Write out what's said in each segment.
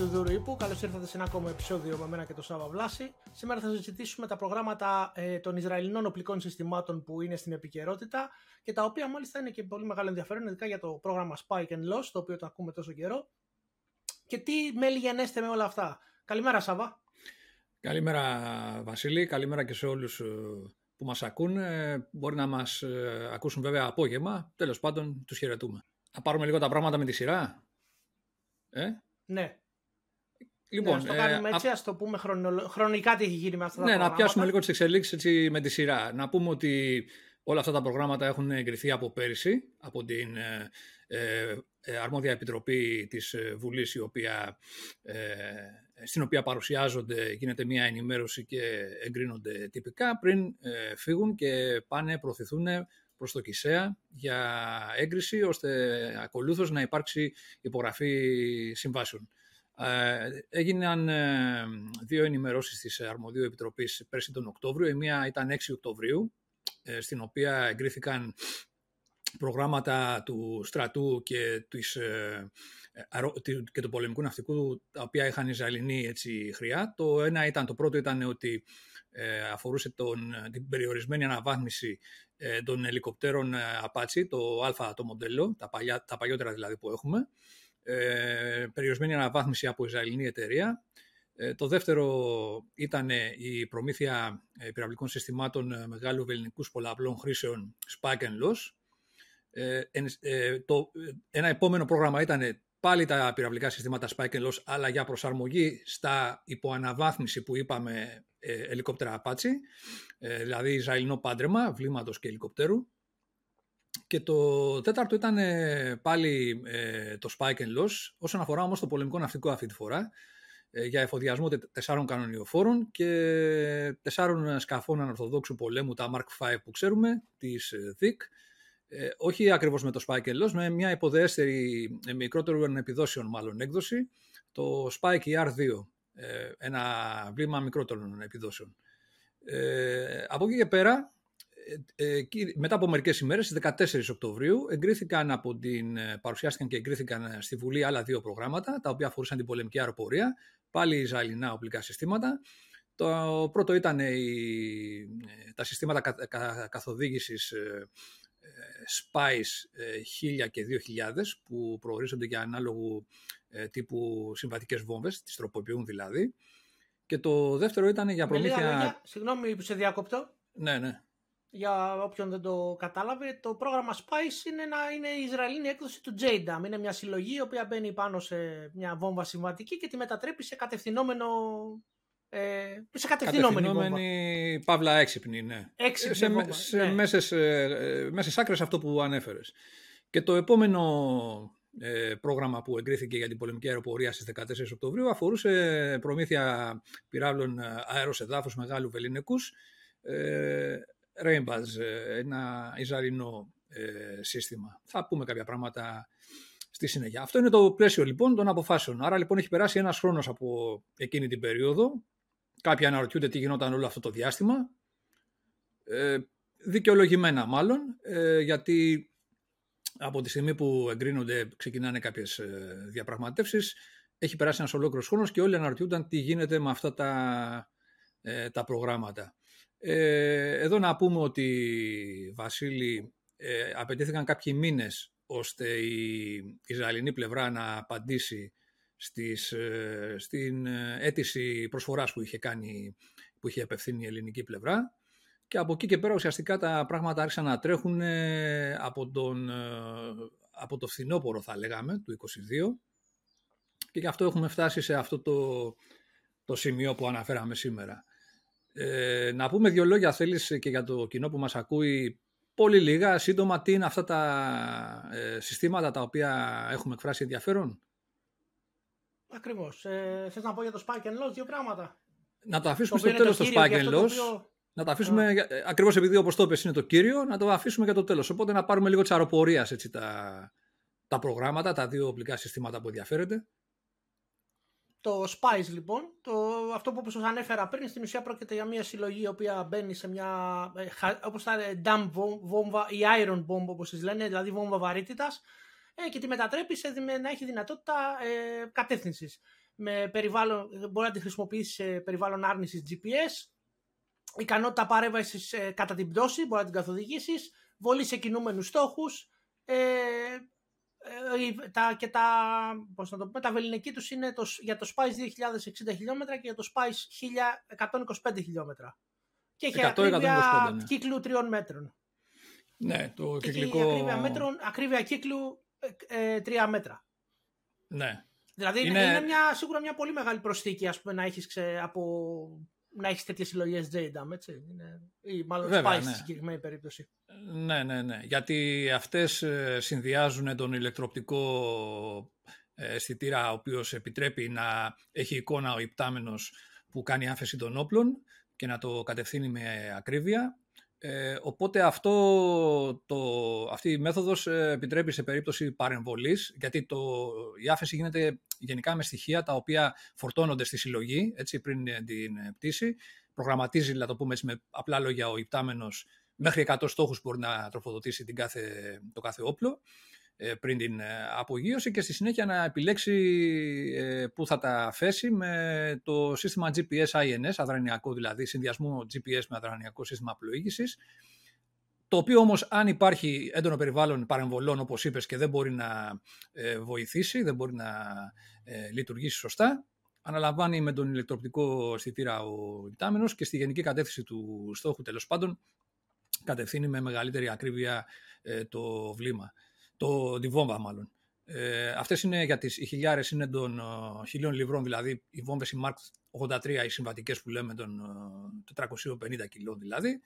Γεια σας φίλοι του Δούρου Ήπου, καλώς ήρθατε σε ένα ακόμα επεισόδιο με μένα και το Σάβα Βλάση. Σήμερα θα συζητήσουμε τα προγράμματα ε, των Ισραηλινών οπλικών συστημάτων που είναι στην επικαιρότητα και τα οποία μάλιστα είναι και πολύ μεγάλο ενδιαφέρον, ειδικά για το πρόγραμμα Spike and Loss, το οποίο το ακούμε τόσο καιρό. Και τι μέλη γενέστε με όλα αυτά. Καλημέρα Σάβα. Καλημέρα Βασίλη, καλημέρα και σε όλους ε, που μας ακούν. Μπορεί να μας ε, ακούσουν βέβαια απόγευμα, τέλος πάντων τους χαιρετούμε. Να πάρουμε λίγο τα πράγματα με τη σειρά. Ε; Ναι. Λοιπόν, ναι, ας το κάνουμε ε, έτσι, α... ας το πούμε χρονικά τι έχει γίνει με αυτά τα ναι, προγράμματα. να πιάσουμε λίγο τις εξελίξεις με τη σειρά. Να πούμε ότι όλα αυτά τα προγράμματα έχουν εγκριθεί από πέρυσι, από την ε, ε, ε αρμόδια επιτροπή της Βουλής, η οποία, στην οποία παρουσιάζονται, γίνεται μια ενημέρωση και εγκρίνονται τυπικά, πριν φύγουν και πάνε, προωθηθούν προς το ΚΙΣΕΑ για έγκριση, ώστε ακολούθως να υπάρξει υπογραφή συμβάσεων. Ε, έγιναν ε, δύο ενημερώσεις της Αρμοδίου Επιτροπής πέρσι τον Οκτώβριο. Η μία ήταν 6 Οκτωβρίου, ε, στην οποία εγκρίθηκαν προγράμματα του στρατού και, της, και του πολεμικού ναυτικού, τα οποία είχαν Ισραηλινή έτσι, χρειά. Το ένα ήταν, το πρώτο ήταν ότι αφορούσε τον, την περιορισμένη αναβάθμιση ε, των ελικοπτέρων ε, Apache, το α το μοντέλο, τα, παλιά, τα παλιότερα δηλαδή που έχουμε, ε, περιορισμένη αναβάθμιση από Ισραηλινή εταιρεία. Ε, το δεύτερο ήταν η προμήθεια πυραυλικών συστημάτων μεγάλου ελληνικούς πολλαπλών χρήσεων Spike and Loss. Ε, το, ένα επόμενο πρόγραμμα ήταν πάλι τα πυραυλικά συστήματα Spike and Loss, αλλά για προσαρμογή στα υποαναβάθμιση που είπαμε ε, ελικόπτερα Apache, ε, δηλαδή Ισραηλινό πάντρεμα, βλήματος και ελικοπτέρου. Και το τέταρτο ήταν ε, πάλι ε, το Spike and Loss, όσον αφορά όμως το πολεμικό ναυτικό αυτή τη φορά, ε, για εφοδιασμό τεσσάρων κανονιοφόρων και τεσσάρων σκαφών ανορθοδόξου πολέμου, τα Mark V που ξέρουμε, της ΔΙΚ, ε, όχι ακριβώς με το Spike and Loss, με μια υποδέστερη, μικρότερων επιδόσεων μάλλον έκδοση, το Spike ER2, ε, ένα βλήμα μικρότερων επιδόσεων. Ε, από εκεί και πέρα, ε, ε μετά από μερικές ημέρες, στις 14 Οκτωβρίου, εγκρίθηκαν από την, ε, παρουσιάστηκαν και εγκρίθηκαν στη Βουλή άλλα δύο προγράμματα, τα οποία αφορούσαν την πολεμική αεροπορία, πάλι Ισραηλινά οπλικά συστήματα. Το πρώτο ήταν η, τα συστήματα κα, κα, καθοδήγησης Spice 1000 και 2000 που προορίζονται για ανάλογου ε, τύπου συμβατικές βόμβες, τις τροποποιούν δηλαδή. Και το δεύτερο ήταν για προμήθεια... συγγνώμη που σε διακόπτω. Ναι, ναι. Για όποιον δεν το κατάλαβε, το πρόγραμμα Spice είναι, ένα, είναι η Ισραηλινή έκδοση του JDAM. Είναι μια συλλογή η οποία μπαίνει πάνω σε μια βόμβα συμβατική και τη μετατρέπει σε κατευθυνόμενο ε, σε κατευθυνόμενη, κατευθυνόμενη παύλα έξυπνη, ναι. Έξυπνη σε, βόμβα, σε ναι. μέσες, ε, μέσες άκρες αυτό που ανέφερες. Και το επόμενο ε, πρόγραμμα που εγκρίθηκε για την πολεμική αεροπορία στις 14 Οκτωβρίου αφορούσε προμήθεια πυράβλων ε, αέρος εδάφους μεγάλου βεληνικούς ε, Rainbaz, ε, ένα ιζαρινό ε, σύστημα. Θα πούμε κάποια πράγματα στη συνέχεια. Αυτό είναι το πλαίσιο λοιπόν των αποφάσεων. Άρα λοιπόν έχει περάσει ένας χρόνος από εκείνη την περίοδο. Κάποιοι αναρωτιούνται τι γινόταν όλο αυτό το διάστημα. Ε, δικαιολογημένα μάλλον, ε, γιατί από τη στιγμή που εγκρίνονται, ξεκινάνε κάποιες ε, διαπραγματεύσεις, έχει περάσει ένας ολόκληρος χρόνος και όλοι αναρωτιούνταν τι γίνεται με αυτά τα, ε, τα προγράμματα. Ε, εδώ να πούμε ότι, Βασίλη, ε, απαιτήθηκαν κάποιοι μήνες ώστε η Ισραηλινή πλευρά να απαντήσει στις, ε, στην αίτηση προσφοράς που είχε, κάνει, που είχε απευθύνει η ελληνική πλευρά. Και από εκεί και πέρα ουσιαστικά τα πράγματα άρχισαν να τρέχουν ε, από, τον, ε, από το φθινόπωρο θα λέγαμε του 22 και γι' αυτό έχουμε φτάσει σε αυτό το, το σημείο που αναφέραμε σήμερα. Ε, να πούμε δύο λόγια θέλεις και για το κοινό που μας ακούει πολύ λίγα, σύντομα τι είναι αυτά τα ε, συστήματα τα οποία έχουμε εκφράσει ενδιαφέρον; Ακριβώς. Ε, θες να πω για το Spike and Loss δύο πράγματα. Να το αφήσουμε στο τέλος το, Spike and Loss. Να το αφήσουμε, yeah. ακριβώς επειδή όπως το είπες είναι το κύριο, να το αφήσουμε για το τέλος. Οπότε να πάρουμε λίγο της αεροπορίας έτσι, τα, τα προγράμματα, τα δύο οπλικά συστήματα που ενδιαφέρεται. Το SPICE λοιπόν, το, αυτό που όπως σας ανέφερα πριν, στην ουσία πρόκειται για μια συλλογή η οποία μπαίνει σε μια, ε, όπως θα είναι, dumb βόμβα ή iron bomb όπως τις λένε, δηλαδή βόμβα βαρύτητας, ε, και τη μετατρέπει σε, να έχει δυνατότητα ε, κατεύθυνσης. Με περιβάλλον, μπορεί να τη χρησιμοποιήσει σε περιβάλλον άρνησης GPS, ικανότητα παρέμβασης ε, κατά την πτώση, μπορεί να την καθοδηγήσεις, βολή σε κινούμενους στόχους. Ε, ε, τα, και τα, πώς να το πούμε, τα βεληνική τους είναι το, για το Spice 2060 χιλιόμετρα και για το Spice 1125 χιλιόμετρα. Και έχει ακρίβεια ναι. κύκλου τριών μέτρων. Ναι, το και κυκλικό... ακρίβεια, μέτρων, ακρίβεια κύκλου ε, ε, τρία μέτρα. Ναι. Δηλαδή είναι, είναι μια, σίγουρα μια πολύ μεγάλη προσθήκη ας πούμε, να έχεις ξε, από να έχεις τέτοιες συλλογές JDAM, έτσι. Είναι, ή μάλλον Βέβαια, Spice ναι. στη συγκεκριμένη περίπτωση. Ναι, ναι, ναι. Γιατί αυτές ε, συνδυάζουν τον ηλεκτροπτικό ε, αισθητήρα, ο οποίος επιτρέπει να έχει εικόνα ο υπτάμενος που κάνει άφεση των όπλων και να το κατευθύνει με ακρίβεια. Ε, οπότε αυτό, το, αυτή η μέθοδος ε, επιτρέπει σε περίπτωση παρεμβολής, γιατί το, η άφεση γίνεται γενικά με στοιχεία τα οποία φορτώνονται στη συλλογή έτσι, πριν την πτήση. Προγραμματίζει, να το πούμε έτσι, με απλά λόγια, ο υπτάμενος μέχρι 100 στόχους μπορεί να τροφοδοτήσει την κάθε, το κάθε όπλο ε, πριν την ε, απογείωση και στη συνέχεια να επιλέξει ε, πού θα τα φέσει με το σύστημα GPS INS, αδρανιακό δηλαδή, συνδυασμό GPS με αδρανιακό σύστημα πλοήγησης, το οποίο όμως αν υπάρχει έντονο περιβάλλον παρεμβολών όπως είπες και δεν μπορεί να βοηθήσει, δεν μπορεί να λειτουργήσει σωστά, αναλαμβάνει με τον ηλεκτροπτικό αισθητήρα ο υπτάμενος και στη γενική κατεύθυνση του στόχου τέλος πάντων κατευθύνει με μεγαλύτερη ακρίβεια το βλήμα το, τη βόμβα μάλλον. Ε, αυτές είναι για τις οι χιλιάρες είναι των uh, χιλίων λιβρών, δηλαδή οι βόμβες οι Mark 83, οι συμβατικές που λέμε των uh, 450 κιλών δηλαδή,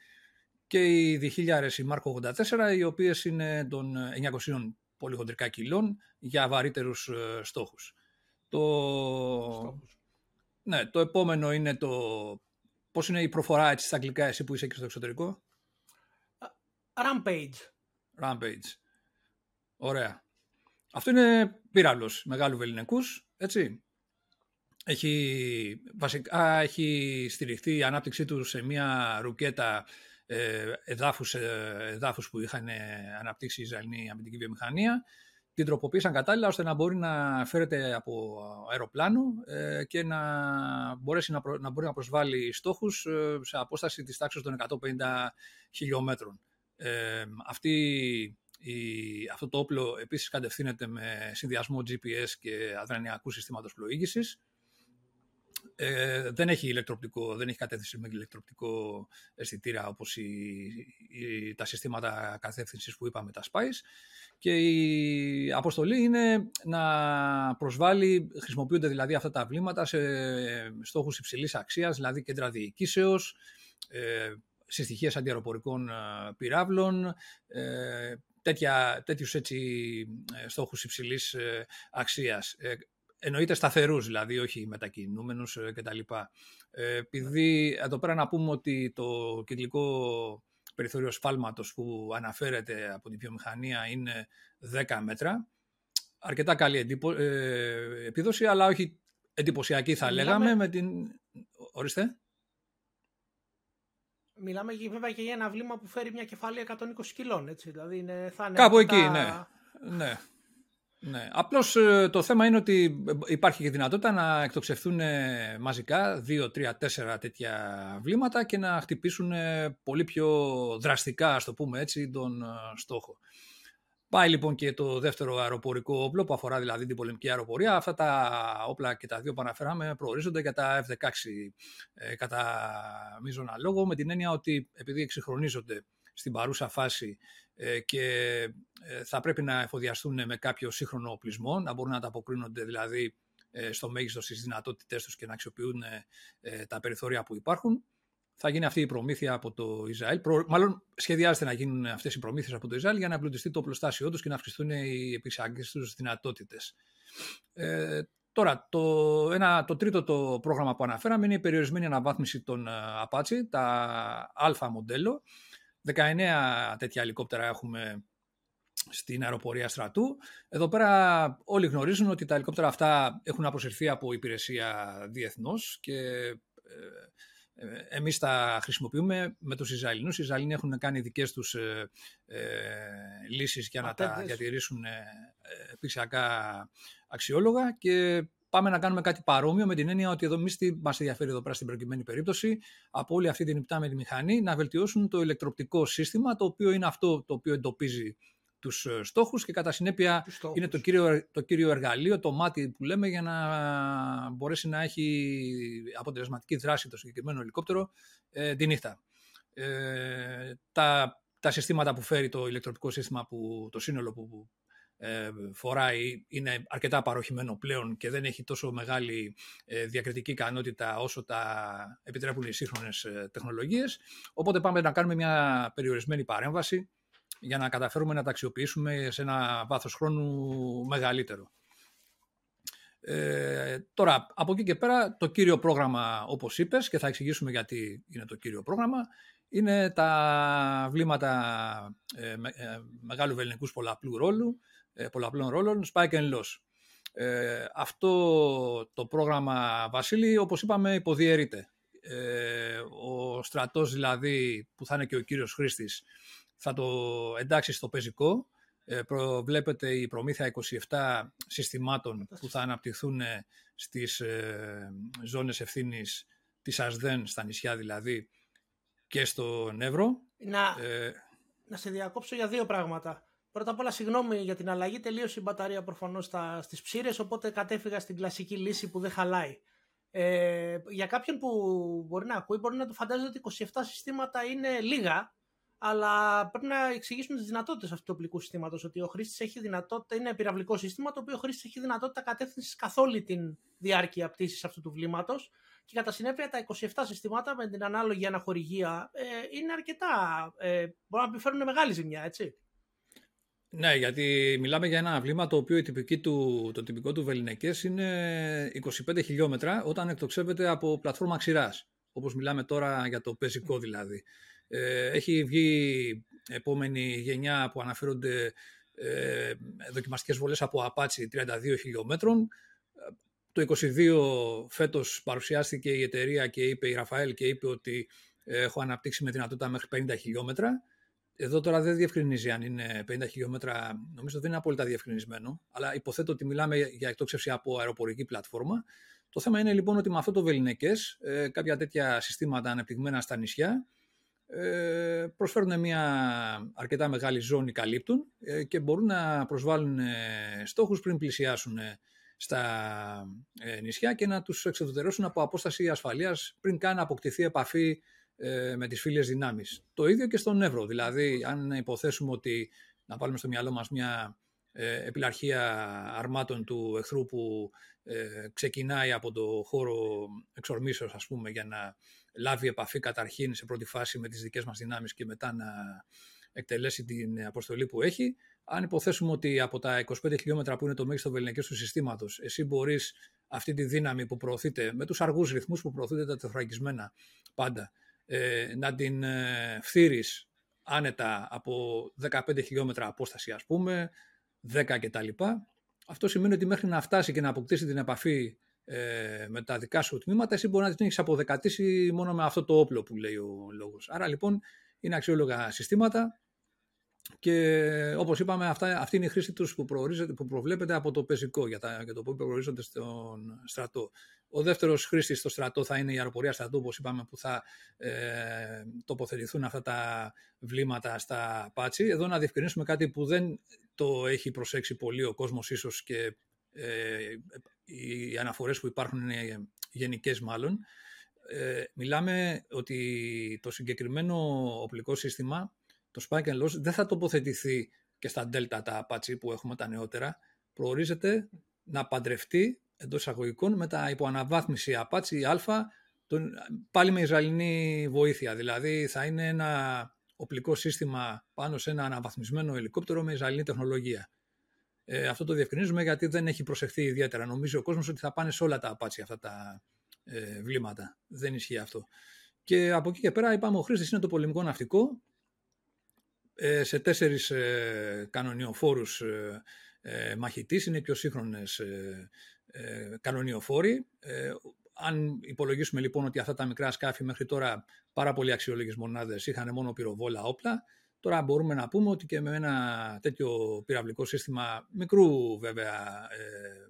και οι διχίλιαρες οι Mark 84, οι οποίες είναι των 900 πολύ χοντρικά κιλών για βαρύτερους uh, στόχους. Το... Ναι, το επόμενο είναι το... Πώς είναι η προφορά έτσι στα αγγλικά εσύ που είσαι και στο εξωτερικό; Rampage. Rampage. Ωραία. Αυτό είναι πύραυλος μεγάλου βεληνικούς, έτσι. Έχει, βασικά έχει στηριχθεί η ανάπτυξή του σε μια ρουκέτα ε, εδάφους, ε, εδάφους που είχαν αναπτύξει η Ισραηλινή αμυντική βιομηχανία. Την τροποποίησαν κατάλληλα ώστε να μπορεί να φέρεται από αεροπλάνο ε, και να, μπορέσει να, να μπορεί να προσβάλλει στόχους ε, σε απόσταση της τάξης των 150 χιλιόμετρων. Ε, αυτή η, αυτό το όπλο επίσης κατευθύνεται με συνδυασμό GPS και αδρανιακού συστήματος πλοήγησης. Ε, δεν έχει ηλεκτροπτικό, δεν έχει κατεύθυνση με ηλεκτροπτικό αισθητήρα όπως η, τα συστήματα κατεύθυνσης που είπαμε, τα SPICE. Και η αποστολή είναι να προσβάλλει, χρησιμοποιούνται δηλαδή αυτά τα βλήματα σε στόχους υψηλής αξίας, δηλαδή κέντρα διοικήσεως, ε, συστοιχίες αντιαεροπορικών ε, πυράβλων, ε, τέτοια, τέτοιους έτσι, ε, στόχους υψηλής ε, αξίας. Ε, εννοείται σταθερούς δηλαδή, όχι μετακινούμενους κτλ. Επειδή εδώ πέρα να πούμε ότι το κυκλικό περιθώριο σφάλματος που αναφέρεται από την βιομηχανία είναι 10 μέτρα, αρκετά καλή επίδοση, αλλά όχι εντυπωσιακή θα λέγαμε με την... Ορίστε. Μιλάμε βέβαια και για ένα βλήμα που φέρει μια κεφαλή 120 κιλών, έτσι. Δηλαδή είναι, θα είναι Κάπου εκεί, ναι. ναι. Ναι. Απλώς ε, το θέμα είναι ότι υπάρχει και δυνατότητα να εκτοξευθούν ε, μαζικά δύο, τρία, τέσσερα τέτοια βλήματα και να χτυπήσουν ε, πολύ πιο δραστικά, ας το πούμε έτσι, τον στόχο. Πάει λοιπόν και το δεύτερο αεροπορικό όπλο που αφορά δηλαδή την πολεμική αεροπορία. Αυτά τα όπλα και τα δύο που αναφέραμε προορίζονται για τα F-16 ε, κατά μείζωνα λόγο με την έννοια ότι επειδή εξυγχρονίζονται στην παρούσα φάση ε, και ε, θα πρέπει να εφοδιαστούν με κάποιο σύγχρονο οπλισμό, να μπορούν να τα αποκρίνονται δηλαδή ε, στο μέγιστος στις δυνατότητές τους και να αξιοποιούν τα περιθώρια που υπάρχουν θα γίνει αυτή η προμήθεια από το Ισραήλ. Προ... Μάλλον σχεδιάζεται να γίνουν αυτές οι προμήθειες από το Ισραήλ για να εμπλουτιστεί το οπλοστάσιό τους και να αυξηθούν οι επισάγγε τους δυνατότητες. Ε, τώρα, το, ένα, το τρίτο το πρόγραμμα που αναφέραμε είναι η περιορισμένη αναβάθμιση των Apache, τα Α μοντέλο. 19 τέτοια ελικόπτερα έχουμε στην αεροπορία στρατού. Εδώ πέρα όλοι γνωρίζουν ότι τα ελικόπτερα αυτά έχουν αποσυρθεί από υπηρεσία διεθνώς και ε, εμείς τα χρησιμοποιούμε με τους Ισραηλινούς. Οι Ισραηλινοί έχουν κάνει δικές τους ε, λύσεις για να τα διατηρήσουν επισιακά αξιόλογα και πάμε να κάνουμε κάτι παρόμοιο με την έννοια ότι εδώ εμείς τι μας ενδιαφέρει εδώ πέρα στην προκειμένη περίπτωση, από όλη αυτή την υπτάμενη μηχανή, να βελτιώσουν το ηλεκτροπτικό σύστημα, το οποίο είναι αυτό το οποίο εντοπίζει τους ε, στόχους και κατά συνέπεια είναι το κύριο, το κύριο εργαλείο, το μάτι που λέμε, για να μπορέσει να έχει αποτελεσματική δράση το συγκεκριμένο ελικόπτερο ε, τη νύχτα. Ε, τα, τα συστήματα που φέρει το ηλεκτροπικό σύστημα, που, το σύνολο που ε, φοράει είναι αρκετά παροχημένο πλέον και δεν έχει τόσο μεγάλη ε, διακριτική ικανότητα όσο τα επιτρέπουν οι σύγχρονες ε, τεχνολογίες. Οπότε πάμε να κάνουμε μια περιορισμένη παρέμβαση για να καταφέρουμε να τα αξιοποιήσουμε σε ένα βάθος χρόνου μεγαλύτερο. Ε, τώρα, από εκεί και πέρα, το κύριο πρόγραμμα, όπως είπες, και θα εξηγήσουμε γιατί είναι το κύριο πρόγραμμα, είναι τα βλήματα ε, μεγάλου βεληνικούς πολλαπλού ρόλου, ε, πολλαπλών ρόλων, spike and loss. Ε, αυτό το πρόγραμμα, Βασίλη, όπως είπαμε, υποδιαιρείται. Ε, ο στρατός δηλαδή, που θα είναι και ο κύριος χρήστης, θα το εντάξει στο πεζικό. Ε, προβλέπεται η προμήθεια 27 συστημάτων που θα αναπτυχθούν στις ε, ζώνες ευθύνης της ΑΣΔΕΝ, στα νησιά δηλαδή, και στο Νεύρο. Να, ε, να σε διακόψω για δύο πράγματα. Πρώτα απ' όλα, συγγνώμη για την αλλαγή. Τελείωσε η μπαταρία προφανώς στις ψήρες, οπότε κατέφυγα στην κλασική λύση που δεν χαλάει. Ε, για κάποιον που μπορεί να ακούει, μπορεί να το φαντάζεται ότι 27 συστήματα είναι λίγα, αλλά πρέπει να εξηγήσουμε τις δυνατότητες αυτού του οπλικού συστήματος. Ότι ο χρήστης έχει δυνατότητα, είναι πυραυλικό σύστημα, το οποίο ο χρήστης έχει δυνατότητα κατεύθυνσης καθ' όλη τη διάρκεια πτήσης αυτού του βλήματος. Και κατά συνέπεια τα 27 συστήματα με την ανάλογη αναχορηγία ε, είναι αρκετά. Ε, μπορούν να επιφέρουν μεγάλη ζημιά, έτσι. Ναι, γιατί μιλάμε για ένα βλήμα το οποίο η τυπική του, το τυπικό του Βεληνικές είναι 25 χιλιόμετρα όταν εκτοξεύεται από πλατφόρμα ξηράς. Όπως μιλάμε τώρα για το πεζικό δηλαδή. Ε, έχει βγει επόμενη γενιά που αναφέρονται ε, δοκιμαστικές βολές από απάτσι 32 χιλιόμετρων. Το 22 φέτος παρουσιάστηκε η εταιρεία και είπε η Ραφαέλ και είπε ότι έχω αναπτύξει με δυνατότητα μέχρι 50 χιλιόμετρα. Εδώ τώρα δεν διευκρινίζει αν είναι 50 χιλιόμετρα, νομίζω δεν είναι απόλυτα διευκρινισμένο, αλλά υποθέτω ότι μιλάμε για εκτόξευση από αεροπορική πλατφόρμα. Το θέμα είναι λοιπόν ότι με αυτό το βεληνικέ, ε, κάποια τέτοια συστήματα ανεπτυγμένα στα νησιά, ε, προσφέρουν μια αρκετά μεγάλη ζώνη καλύπτουν ε, και μπορούν να προσβάλλουν στόχους πριν πλησιάσουν στα νησιά και να τους εξοδοτερώσουν από απόσταση ασφαλείας πριν καν αποκτηθεί επαφή ε, με τις φίλες δυνάμεις. Το ίδιο και στον Εύρο. Δηλαδή, αν υποθέσουμε ότι να βάλουμε στο μυαλό μας μια ε, επιλαρχία αρμάτων του εχθρού που ε, ξεκινάει από το χώρο εξορμήσεως, ας πούμε, για να λάβει επαφή καταρχήν σε πρώτη φάση με τις δικές μας δυνάμεις και μετά να εκτελέσει την αποστολή που έχει. Αν υποθέσουμε ότι από τα 25 χιλιόμετρα που είναι το μέγιστο βεληνικέ του συστήματος, εσύ μπορείς αυτή τη δύναμη που προωθείται με τους αργούς ρυθμούς που προωθείτε τα τεθραγισμένα πάντα ε, να την ε, φθείρεις άνετα από 15 χιλιόμετρα απόσταση ας πούμε, 10 κτλ. Αυτό σημαίνει ότι μέχρι να φτάσει και να αποκτήσει την επαφή ε, με τα δικά σου τμήματα, εσύ μπορεί να την έχει αποδεκατήσει μόνο με αυτό το όπλο που λέει ο λόγος. Άρα λοιπόν είναι αξιόλογα συστήματα και όπως είπαμε αυτά, αυτή είναι η χρήση τους που, που προβλέπεται από το πεζικό για, τα, για το που προορίζονται στον στρατό. Ο δεύτερος χρήστης στο στρατό θα είναι η αεροπορία στρατού, όπως είπαμε, που θα ε, τοποθετηθούν αυτά τα βλήματα στα πάτσι. Εδώ να διευκρινίσουμε κάτι που δεν το έχει προσέξει πολύ ο κόσμος ίσως και ε, οι αναφορές που υπάρχουν είναι γενικές μάλλον. Ε, μιλάμε ότι το συγκεκριμένο οπλικό σύστημα, το Spike and Loss, δεν θα τοποθετηθεί και στα Delta τα Apache που έχουμε τα νεότερα. Προορίζεται να παντρευτεί εντός εισαγωγικών με τα υποαναβάθμιση Apache Α, τον, πάλι με Ισραηλινή βοήθεια. Δηλαδή θα είναι ένα οπλικό σύστημα πάνω σε ένα αναβαθμισμένο ελικόπτερο με Ισραηλινή τεχνολογία. Ε, αυτό το διευκρινίζουμε γιατί δεν έχει προσεχθεί ιδιαίτερα. Νομίζει ο κόσμος ότι θα πάνε σε όλα τα Apache αυτά τα ε, βλήματα. Δεν ισχύει αυτό. Και από εκεί και πέρα είπαμε ο χρήστης είναι το πολεμικό ναυτικό ε, σε τέσσερις ε, κανονιοφόρους ε, ε, μαχητής, είναι οι πιο σύγχρονες ε, ε, κανονιοφόροι. Ε, αν υπολογίσουμε λοιπόν ότι αυτά τα μικρά σκάφη μέχρι τώρα πάρα πολύ αξιόλογες μονάδες είχαν μόνο πυροβόλα όπλα, τώρα μπορούμε να πούμε ότι και με ένα τέτοιο πυραυλικό σύστημα μικρού βέβαια ε,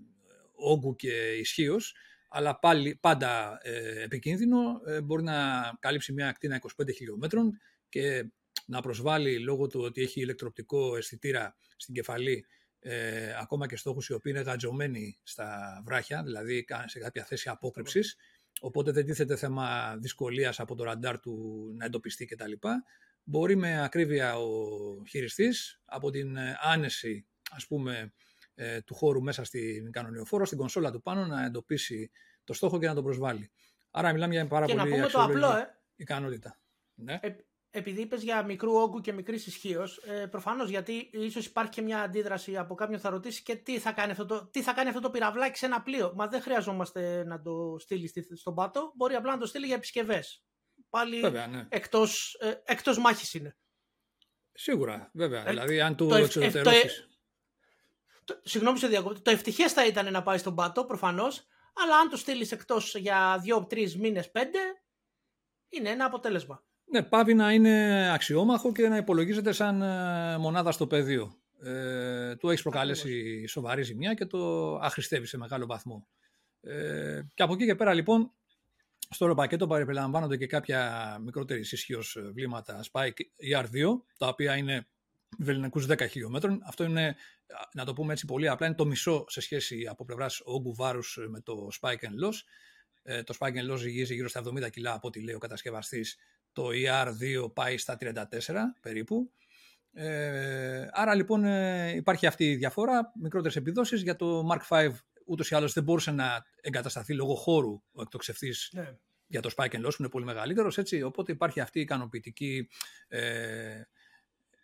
όγκου και ισχύως, αλλά πάλι, πάντα ε, επικίνδυνο, ε, μπορεί να καλύψει μια ακτίνα 25 χιλιόμετρων και να προσβάλλει λόγω του ότι έχει ηλεκτροπτικό αισθητήρα στην κεφαλή ε, ακόμα και στόχους οι οποίοι είναι γατζωμένοι στα βράχια, δηλαδή σε κάποια θέση απόκρυψης, οπότε δεν τίθεται θέμα δυσκολίας από το ραντάρ του να εντοπιστεί κτλ. Μπορεί με ακρίβεια ο χειριστής από την ε, άνεση ας πούμε, ε, του χώρου μέσα στην κανονιοφόρο, στην κονσόλα του πάνω να εντοπίσει το στόχο και να τον προσβάλλει. Άρα μιλάμε για πάρα και πολύ να πούμε το απλό, ε. ικανότητα. Ναι. Ε, επειδή είπες για μικρού όγκου και μικρής ισχύως, ε, προφανώς γιατί ίσως υπάρχει και μια αντίδραση από κάποιον θα ρωτήσει και τι θα, κάνει αυτό το, τι θα κάνει αυτό το πυραυλάκι σε ένα πλοίο. Μα δεν χρειαζόμαστε να το στείλει στον πάτο, μπορεί απλά να το στείλει για επισκευές. Πάλι βέβαια, ναι. εκτός, ε, εκτός μάχης είναι. Σίγουρα, βέβαια. Ε, δηλαδή, αν του εξοδετερώσει. Συγγνώμη σε διακόπτω. Το ευτυχές θα ήταν να πάει στον πάτο, προφανώς. Αλλά αν το στείλεις εκτός για δύο-τρει μήνες, πέντε, είναι ένα αποτέλεσμα. Ναι, πάβει να είναι αξιόμαχο και να υπολογίζεται σαν ε, μονάδα στο πεδίο. Ε, του έχεις προκαλέσει σοβαρή ζημιά και το αχρηστεύεις σε μεγάλο βαθμό. Ε, και από εκεί και πέρα λοιπόν στο όλο πακέτο παρεπιλαμβάνονται και κάποια μικρότερη ισχύως βλήματα Spike ER2, τα οποία είναι βεληνικούς 10 χιλιόμετρων. Αυτό είναι, να το πούμε έτσι πολύ απλά, είναι το μισό σε σχέση από πλευράς όγκου βάρους με το Spike and Loss. Ε, το Spike and Loss ζυγίζει γύρω στα 70 κιλά από ό,τι λέει ο κατασκευαστής το ER2 πάει στα 34 περίπου. Ε, άρα λοιπόν ε, υπάρχει αυτή η διαφορά, μικρότερες επιδόσεις. Για το Mark V ούτως ή άλλως δεν μπορούσε να εγκατασταθεί λόγω χώρου ο εκτοξευτής ναι. Για το Spike Loss που είναι πολύ μεγαλύτερος, έτσι, οπότε υπάρχει αυτή η ικανοποιητική ε,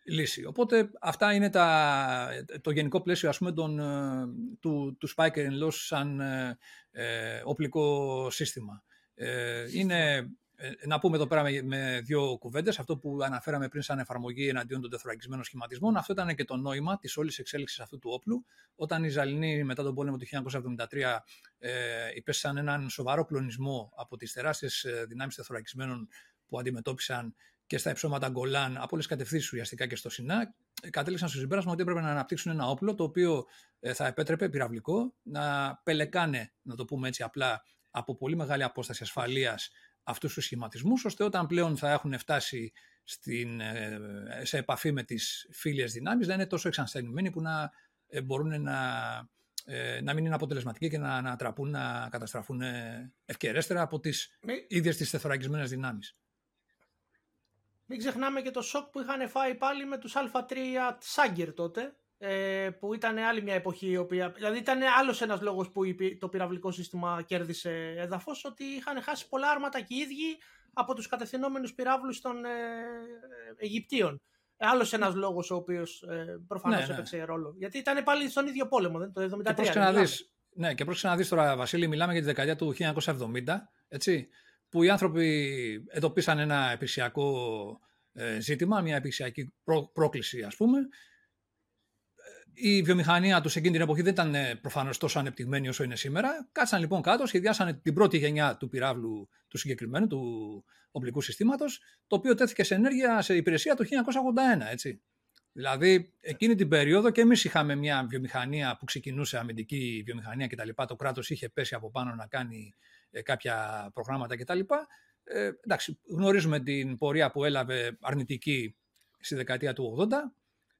λύση. Οπότε αυτά είναι τα, το γενικό πλαίσιο ας πούμε, τον, ε, του, του Spike Loss σαν ε, ε, οπλικό σύστημα. Ε, είναι ε, να πούμε εδώ πέρα με, με δύο κουβέντες, αυτό που αναφέραμε πριν σαν εφαρμογή εναντίον των τεθωρακισμένων σχηματισμών, αυτό ήταν και το νόημα της όλης εξέλιξης αυτού του όπλου. Όταν οι Ζαλινοί μετά τον πόλεμο του 1973 ε, υπέστησαν έναν σοβαρό κλονισμό από τις τεράστιες δυνάμεις τεθωρακισμένων που αντιμετώπισαν και στα υψώματα Γκολάν από όλες τις κατευθύνσεις ουσιαστικά και στο Σινά, ε, κατέληξαν στο συμπέρασμα ότι έπρεπε να αναπτύξουν ένα όπλο το οποίο ε, θα επέτρεπε πυραυλικό να πελεκάνε, να το πούμε έτσι απλά, από πολύ μεγάλη απόσταση ασφαλείας αυτούς τους σχηματισμούς, ώστε όταν πλέον θα έχουν φτάσει στην, ε, σε επαφή με τις φίλιες δυνάμεις να είναι τόσο εξανστενημένοι που να ε, μπορούν να, ε, να μην είναι αποτελεσματικοί και να ανατραπούν, να καταστραφούν ευκαιρέστερα από τις Μη... ίδιες τις τεθωρακισμένες δυνάμεις. Μην ξεχνάμε και το σοκ που είχαν φάει πάλι με τους Α3 Σάγκερ τότε, ε, που ήταν άλλη μια εποχή, η οποία, δηλαδή ήταν άλλος ένας λόγος που το πυραυλικό σύστημα κέρδισε έδαφος, ότι είχαν χάσει πολλά άρματα και οι ίδιοι από τους κατευθυνόμενους πυράβλους των ε, Αιγυπτίων. Άλλος ένας λόγος ο οποίος ε, προφανώς ναι, ναι. έπαιξε ρόλο. Γιατί ήταν πάλι στον ίδιο πόλεμο, δεν, το 1973. Και πρόσεξε να δεις ναι, και να δεις τώρα, Βασίλη, μιλάμε για τη δεκαετία του 1970, έτσι, που οι άνθρωποι εντοπίσαν ένα επισιακό ε, ζήτημα, μια επισιακή πρόκληση, ας πούμε, η βιομηχανία τους σε εκείνη την εποχή δεν ήταν ε, προφανώς τόσο ανεπτυγμένη όσο είναι σήμερα. Κάτσαν λοιπόν κάτω, σχεδιάσαν την πρώτη γενιά του πυράβλου του συγκεκριμένου, του οπλικού συστήματος, το οποίο τέθηκε σε ενέργεια σε υπηρεσία το 1981. Έτσι. Δηλαδή, εκείνη την περίοδο και εμείς είχαμε μια βιομηχανία που ξεκινούσε αμυντική βιομηχανία κτλ. Το κράτος είχε πέσει από πάνω να κάνει ε, κάποια προγράμματα κτλ. Ε, εντάξει, γνωρίζουμε την πορεία που έλαβε αρνητική στη δεκαετία του 80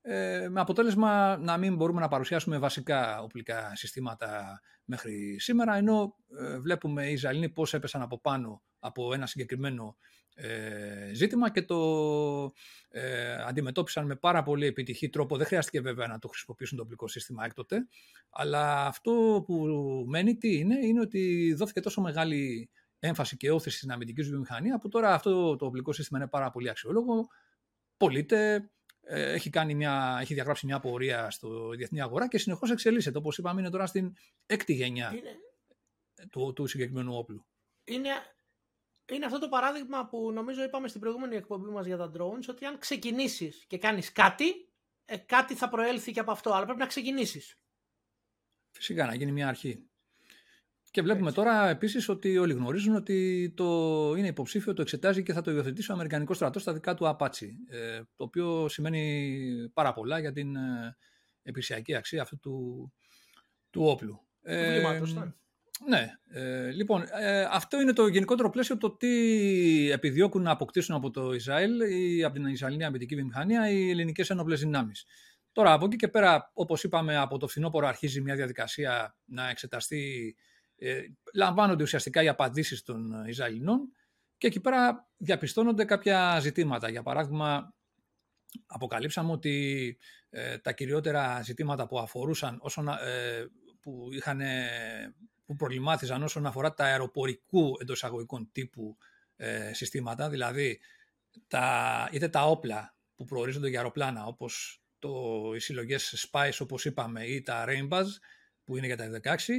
ε, με αποτέλεσμα να μην μπορούμε να παρουσιάσουμε βασικά οπλικά συστήματα μέχρι σήμερα, ενώ ε, βλέπουμε οι Ισραηλοί πώς έπεσαν από πάνω από ένα συγκεκριμένο ε, ζήτημα και το ε, αντιμετώπισαν με πάρα πολύ επιτυχή τρόπο. Δεν χρειάστηκε βέβαια να το χρησιμοποιήσουν το οπλικό σύστημα έκτοτε, αλλά αυτό που μένει τι είναι, είναι ότι δόθηκε τόσο μεγάλη έμφαση και όθηση στην αμυντική βιομηχανία, που τώρα αυτό το οπλικό σύστημα είναι πάρα πολύ αξιόλογο, πωλείται, ε, έχει, κάνει μια, έχει διαγράψει μια πορεία στο διεθνή αγορά και συνεχώς εξελίσσεται. Όπως είπαμε, είναι τώρα στην έκτη γενιά είναι... του, του συγκεκριμένου όπλου. Είναι, είναι αυτό το παράδειγμα που νομίζω είπαμε στην προηγούμενη εκπομπή μας για τα drones, ότι αν ξεκινήσεις και κάνεις κάτι, ε, κάτι θα προέλθει και από αυτό. Αλλά πρέπει να ξεκινήσεις. Φυσικά, να γίνει μια αρχή. Και βλέπουμε τώρα επίσης ότι όλοι γνωρίζουν ότι το είναι υποψήφιο, το εξετάζει και θα το υιοθετήσει ο Αμερικανικός στρατός στα δικά του Απάτσι. Ε, το οποίο σημαίνει πάρα πολλά για την ε, επισιακή αξία αυτού του, του όπλου. Ε, ναι. ναι. Ε, λοιπόν, ε, αυτό είναι το γενικότερο πλαίσιο το τι επιδιώκουν να αποκτήσουν από το Ισραήλ ή από την Ισραηλινή αμυντική βιομηχανία οι ελληνικές ένοπλες δυνάμεις. Τώρα, από εκεί και πέρα, όπως είπαμε, από το φθινόπωρο αρχίζει μια διαδικασία να εξεταστεί ε, λαμβάνονται ουσιαστικά οι απαντήσεις των Ισραηλινών και εκεί πέρα διαπιστώνονται κάποια ζητήματα. Για παράδειγμα, αποκαλύψαμε ότι ε, τα κυριότερα ζητήματα που αφορούσαν, όσον, ε, που, είχαν, που προβλημάτιζαν όσον αφορά τα αεροπορικού εντός εισαγωγικών τύπου συστήματα, δηλαδή τα, είτε τα όπλα που προορίζονται για αεροπλάνα, όπως το, οι συλλογές Spice, όπως είπαμε, ή τα Rainbows, που είναι για τα F-16,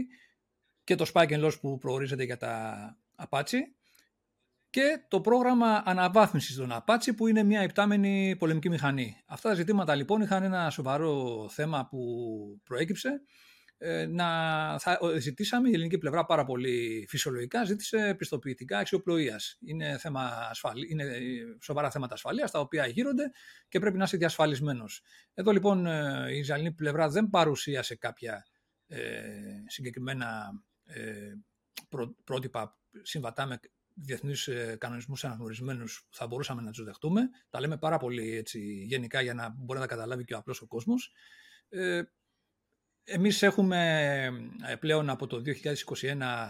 και το Spike and Loss που προορίζεται για τα Apache και το πρόγραμμα αναβάθμισης των Apache που είναι μια υπτάμενη πολεμική μηχανή. Αυτά τα ζητήματα λοιπόν είχαν ένα σοβαρό θέμα που προέκυψε ε, να, θα, ζητήσαμε, η ελληνική πλευρά πάρα πολύ φυσιολογικά ζήτησε πιστοποιητικά αξιοπλοείας. Είναι, θέμα ασφαλή, είναι σοβαρά θέματα ασφαλείας τα οποία γύρονται και πρέπει να είσαι διασφαλισμένος. Εδώ λοιπόν ε, η Ισραηλινή πλευρά δεν παρουσίασε κάποια ε, συγκεκριμένα ε, πρότυπα συμβατά με διεθνείς ε, κανονισμούς αναγνωρισμένους που θα μπορούσαμε να τους δεχτούμε. Τα λέμε πάρα πολύ έτσι, γενικά για να μπορεί να τα καταλάβει και ο απλός ο κόσμος. Ε, εμείς έχουμε ε, πλέον από το 2021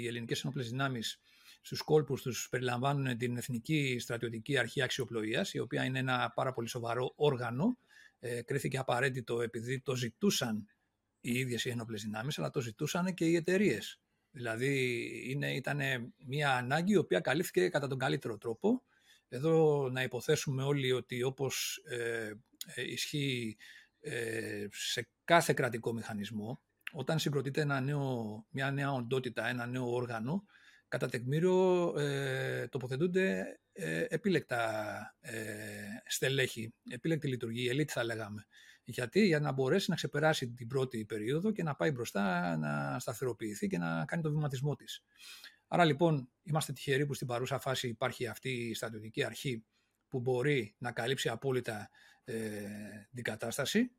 οι ελληνικές ενόπλες δυνάμεις στους κόλπους τους περιλαμβάνουν την Εθνική Στρατιωτική Αρχή Αξιοπλοείας, η οποία είναι ένα πάρα πολύ σοβαρό όργανο. Ε, κρίθηκε απαραίτητο επειδή το ζητούσαν οι ίδιες οι ένοπλες δυνάμεις, αλλά το ζητούσαν και οι εταιρείες. Δηλαδή είναι, ήταν μια ανάγκη η οποία καλύφθηκε κατά τον καλύτερο τρόπο. Εδώ να υποθέσουμε όλοι ότι όπως ε, ε ισχύει ε, σε κάθε κρατικό μηχανισμό, όταν συγκροτείται ένα νέο, μια νέα οντότητα, ένα νέο όργανο, κατά τεκμήριο ε, τοποθετούνται ε, επίλεκτα ε, στελέχη, επίλεκτη λειτουργία, ελίτ θα λέγαμε. Γιατί; Για να μπορέσει να ξεπεράσει την πρώτη περίοδο και να πάει μπροστά, να σταθεροποιηθεί και να κάνει το βηματισμό της. Άρα λοιπόν είμαστε τυχεροί που στην παρούσα φάση υπάρχει αυτή η στρατιωτική αρχή που μπορεί να καλύψει απόλυτα ε, την κατάσταση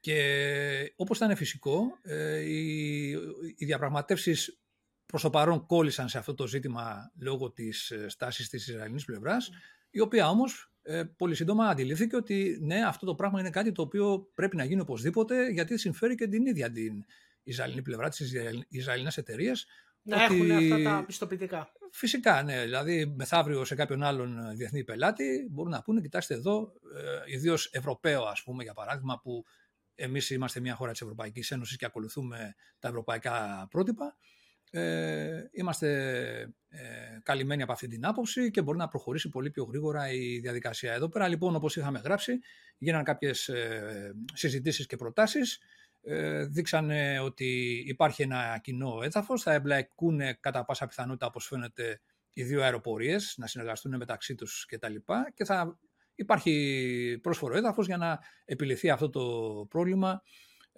και όπως ήταν φυσικό, ε, οι, οι διαπραγματεύσεις προς το παρόν κόλλησαν σε αυτό το ζήτημα λόγω της ε, στάσης της Ισραηλινής πλευράς, η οποία όμως ε, πολύ σύντομα αντιλήφθηκε ότι ναι, αυτό το πράγμα είναι κάτι το οποίο πρέπει να γίνει οπωσδήποτε, γιατί συμφέρει και την ίδια την Ισραηλινή πλευρά, τις Ισραηλινές εταιρείες. Να ότι... έχουν αυτά τα πιστοποιητικά. Φυσικά, ναι. Δηλαδή, μεθαύριο σε κάποιον άλλον διεθνή πελάτη μπορούν να πούνε, κοιτάξτε εδώ, ε, ιδίως Ευρωπαίο, ας πούμε, για παράδειγμα, που εμείς είμαστε μια χώρα της Ευρωπαϊκής Ένωσης και ακολουθούμε τα ευρωπαϊκά πρότυπα. Ε, είμαστε ε, καλυμμένοι από αυτή την άποψη και μπορεί να προχωρήσει πολύ πιο γρήγορα η διαδικασία. Εδώ πέρα λοιπόν όπως είχαμε γράψει γίνανε κάποιες ε, συζητήσεις και προτάσεις ε, δείξανε ότι υπάρχει ένα κοινό έδαφος, θα εμπλακούν κατά πάσα πιθανότητα όπως φαίνεται οι δύο αεροπορίες να συνεργαστούν μεταξύ τους κτλ. Και, και θα υπάρχει πρόσφορο έδαφος για να επιληθεί αυτό το πρόβλημα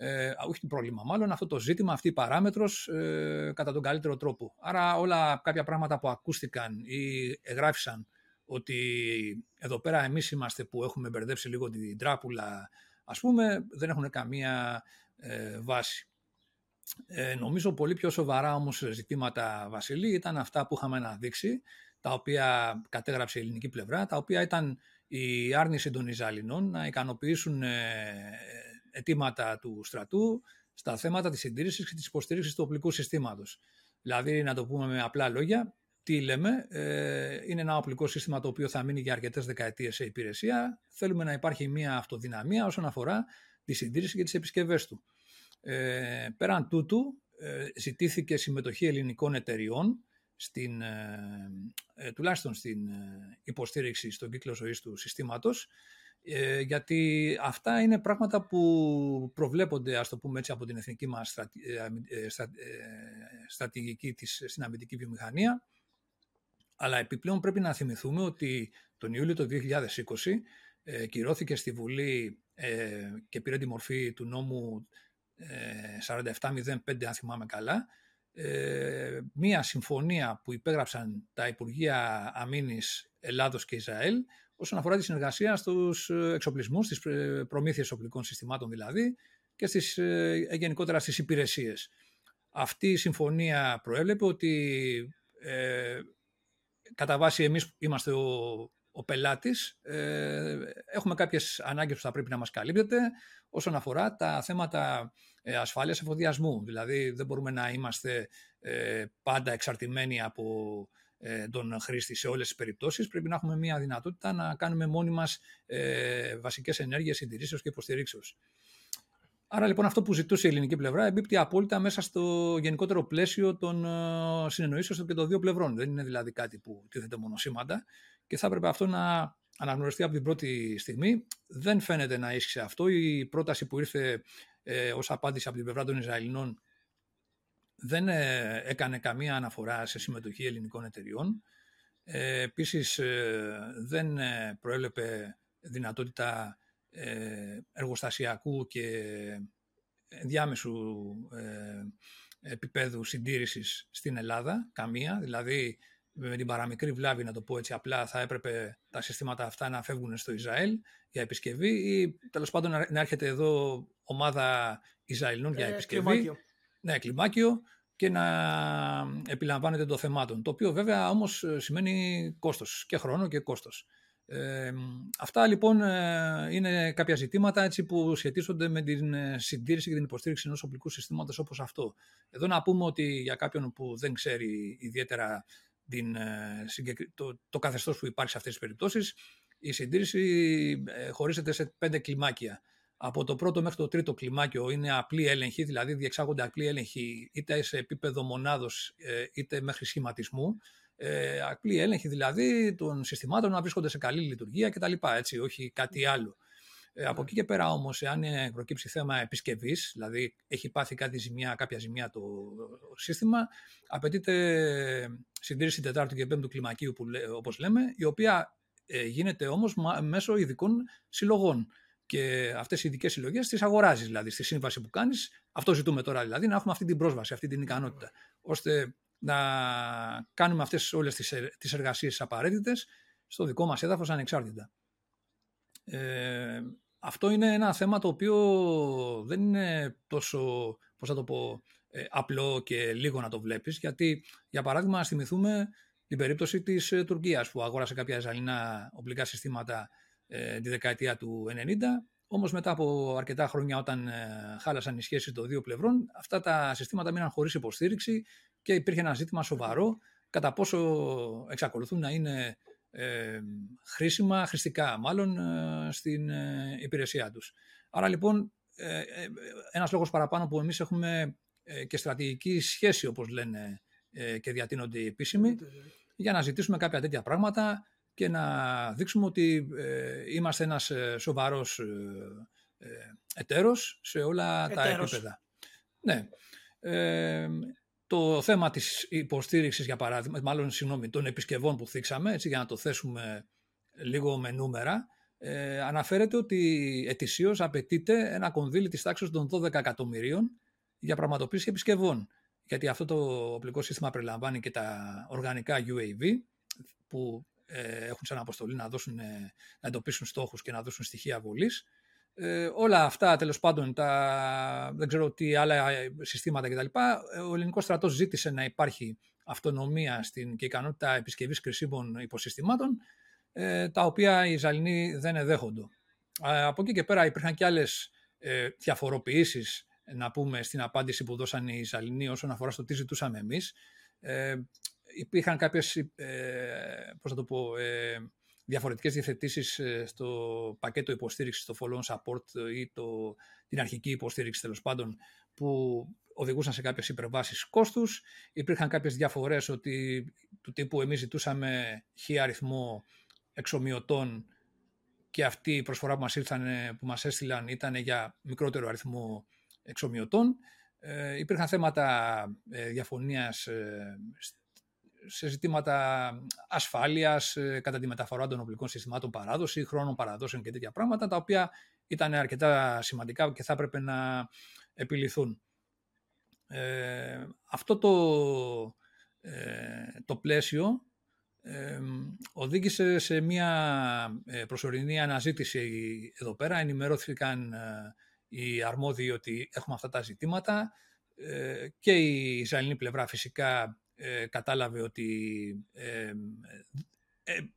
ε, όχι το πρόβλημα μάλλον, αυτό το ζήτημα, αυτή η παράμετρος ε, κατά τον καλύτερο τρόπο. Άρα όλα κάποια πράγματα που ακούστηκαν ή εγγράφησαν ότι εδώ πέρα εμείς είμαστε που έχουμε μπερδέψει λίγο την τράπουλα, ας πούμε, δεν έχουν καμία ε, βάση. Ε, νομίζω πολύ πιο σοβαρά όμως ζητήματα, Βασιλή, ήταν αυτά που είχαμε αναδείξει, τα οποία κατέγραψε η ελληνική πλευρά, τα οποία ήταν η άρνηση των Ιζαλινών να ικανοποιήσουν ε, αιτήματα του στρατού στα θέματα της συντήρησης και της υποστήριξης του οπλικού συστήματος. Δηλαδή, να το πούμε με απλά λόγια, τι λέμε, ε, είναι ένα οπλικό σύστημα το οποίο θα μείνει για αρκετές δεκαετίες σε υπηρεσία. Θέλουμε να υπάρχει μια αυτοδυναμία όσον αφορά τη συντήρηση και τις επισκευές του. Ε, πέραν τούτου, ε, ζητήθηκε συμμετοχή ελληνικών εταιριών στην, ε, ε τουλάχιστον στην ε, υποστήριξη στον κύκλο ζωής του συστήματος ε, γιατί αυτά είναι πράγματα που προβλέπονται, ας το πούμε έτσι, από την εθνική μας στρατη, ε, ε, ε, στρατηγική της, στην αμυντική βιομηχανία. Αλλά επιπλέον πρέπει να θυμηθούμε ότι τον Ιούλιο του 2020 ε, κυρώθηκε στη Βουλή και πήρε τη μορφή του νόμου 4705, αν θυμάμαι καλά, ε, μία συμφωνία που υπέγραψαν τα Υπουργεία Αμήνης Ελλάδος και Ισραήλ όσον αφορά τη συνεργασία στους εξοπλισμούς, στις προμήθειες οπλικών συστημάτων δηλαδή και στις, γενικότερα στις υπηρεσίες. Αυτή η συμφωνία προέβλεπε ότι ε, κατά βάση εμείς είμαστε ο, ο πελάτης, ε, έχουμε κάποιες ανάγκες που θα πρέπει να μας καλύπτεται όσον αφορά τα θέματα ε, ασφάλειας εφοδιασμού. Δηλαδή δεν μπορούμε να είμαστε ε, πάντα εξαρτημένοι από ε, τον χρήστη σε όλες τις περιπτώσεις. Πρέπει να έχουμε μια δυνατότητα να κάνουμε μόνοι μας ε, βασικές ενέργειες συντηρήσεως και υποστηρίξεως. Άρα λοιπόν αυτό που ζητούσε η ελληνική πλευρά εμπίπτει απόλυτα μέσα στο γενικότερο πλαίσιο των ε, συνεννοήσεων και των δύο πλευρών. Δεν είναι δηλαδή κάτι που τίθεται μονοσήματα και θα έπρεπε αυτό να αναγνωριστεί από την πρώτη στιγμή. Δεν φαίνεται να ίσχυσε αυτό. Η πρόταση που ήρθε ε, ως απάντηση από την πλευρά των Ισραηλινών δεν ε, έκανε καμία αναφορά σε συμμετοχή ελληνικών εταιριών. Ε, επίσης ε, δεν προέλεπε δυνατότητα ε, εργοστασιακού και διάμεσου ε, επίπεδου συντήρησης στην Ελλάδα, καμία. Δηλαδή, με την παραμικρή βλάβη, να το πω έτσι απλά, θα έπρεπε τα συστήματα αυτά να φεύγουν στο Ισραήλ για επισκευή ή τέλος πάντων να έρχεται εδώ ομάδα Ισραηλινών για ε, επισκευή. Κλιμάκιο. Ναι, κλιμάκιο και να επιλαμβάνεται το θεμάτων. Το οποίο βέβαια όμως σημαίνει κόστος και χρόνο και κόστος αυτά λοιπόν ε, είναι κάποια ζητήματα έτσι, που σχετίζονται με την ε, συντήρηση και την υποστήριξη ενός οπλικού συστήματος όπως αυτό. Εδώ να πούμε ότι για κάποιον που δεν ξέρει ιδιαίτερα την, ε, το, το καθεστώς που υπάρχει σε αυτές τις περιπτώσεις, η συντήρηση χωρίζεται σε πέντε κλιμάκια. Από το πρώτο μέχρι το τρίτο κλιμάκιο είναι απλή έλεγχη, δηλαδή διεξάγονται απλή έλεγχη είτε σε επίπεδο μονάδος είτε μέχρι σχηματισμού ε, απλή έλεγχη δηλαδή των συστημάτων να βρίσκονται σε καλή λειτουργία κτλ. Έτσι, όχι κάτι άλλο. Ε, από εκεί και πέρα όμως, εάν προκύψει θέμα επισκευής, δηλαδή έχει πάθει κάτι ζημιά, κάποια ζημιά το σύστημα, απαιτείται συντήρηση τετάρτου και πέμπτου κλιμακίου, όπως λέμε, η οποία ε, γίνεται όμως μέσω ειδικών συλλογών. Και αυτές οι ειδικές συλλογές τις αγοράζεις, δηλαδή στη σύμβαση που κάνεις. Αυτό ζητούμε τώρα, δηλαδή, να έχουμε αυτή την πρόσβαση, αυτή την ικανότητα. ώστε να κάνουμε αυτές όλες τις, τις εργασίες απαραίτητες στο δικό μας έδαφος ανεξάρτητα. Ε, αυτό είναι ένα θέμα το οποίο δεν είναι τόσο, πώς θα το πω, ε, απλό και λίγο να το βλέπεις, γιατί για παράδειγμα ας θυμηθούμε την περίπτωση της ε, Τουρκίας που αγόρασε κάποια Ισραηλινά οπλικά συστήματα ε, τη δεκαετία του 90, όμως μετά από αρκετά χρόνια όταν ε, χάλασαν οι σχέσεις των δύο πλευρών, αυτά τα συστήματα μείναν χωρίς υποστήριξη και υπήρχε ένα ζήτημα σοβαρό κατά πόσο εξακολουθούν να είναι ε, χρήσιμα, χρηστικά μάλλον, ε, στην ε, υπηρεσία τους. Άρα λοιπόν, ε, ένας λόγος παραπάνω που εμείς έχουμε και στρατηγική σχέση, όπως λένε και διατείνονται οι επίσημοι, για να ζητήσουμε κάποια τέτοια πράγματα και να δείξουμε ότι είμαστε ένας σοβαρός εταίρος σε όλα τα επίπεδα. Ναι το θέμα της υποστήριξης, για παράδειγμα, μάλλον συγγνώμη, των επισκευών που θίξαμε, έτσι, για να το θέσουμε λίγο με νούμερα, ε, αναφέρεται ότι ετησίως απαιτείται ένα κονδύλι της τάξης των 12 εκατομμυρίων για πραγματοποίηση επισκευών. Γιατί αυτό το οπλικό σύστημα περιλαμβάνει και τα οργανικά UAV, που ε, έχουν σαν αποστολή να, δώσουν, να εντοπίσουν στόχους και να δώσουν στοιχεία βολής. Ε, όλα αυτά τέλος πάντων, τα, δεν ξέρω τι άλλα συστήματα κτλ. Ο ελληνικός στρατός ζήτησε να υπάρχει αυτονομία στην, και ικανότητα επισκευής κρίσιμων υποσυστημάτων, ε, τα οποία οι Ισραηλοί δεν εδέχονται. Ε, από εκεί και πέρα υπήρχαν και άλλες ε, διαφοροποιήσεις, να πούμε, στην απάντηση που δώσαν οι Ισραηλοί όσον αφορά στο τι ζητούσαμε εμείς. Ε, υπήρχαν κάποιες, ε, πώς θα το πω, ε, διαφορετικές διευθετήσεις ε, στο πακέτο υποστήριξης, το follow-on support ή το, την αρχική υποστήριξη τέλος πάντων που οδηγούσαν σε κάποιες υπερβάσεις κόστους. Υπήρχαν κάποιες διαφορές ότι, του τύπου εμείς ζητούσαμε χι αριθμό εξομοιωτών και αυτή η προσφορά που μας, ήρθαν, που μας έστειλαν ήταν για μικρότερο αριθμό εξομοιωτών. Ε, υπήρχαν θέματα ε, διαφωνίας ε, σε ζητήματα ασφάλειας ε, κατά τη μεταφορά των οπλικών συστημάτων παράδοση, χρόνων παραδόσεων και τέτοια πράγματα, τα οποία ήταν αρκετά σημαντικά και θα έπρεπε να επιληθούν. Ε, αυτό το, το πλαίσιο οδήγησε σε μια προσωρινή αναζήτηση εδώ πέρα. Ενημερώθηκαν οι αρμόδιοι ότι έχουμε αυτά τα ζητήματα και η Ισραηλινή πλευρά φυσικά κατάλαβε ότι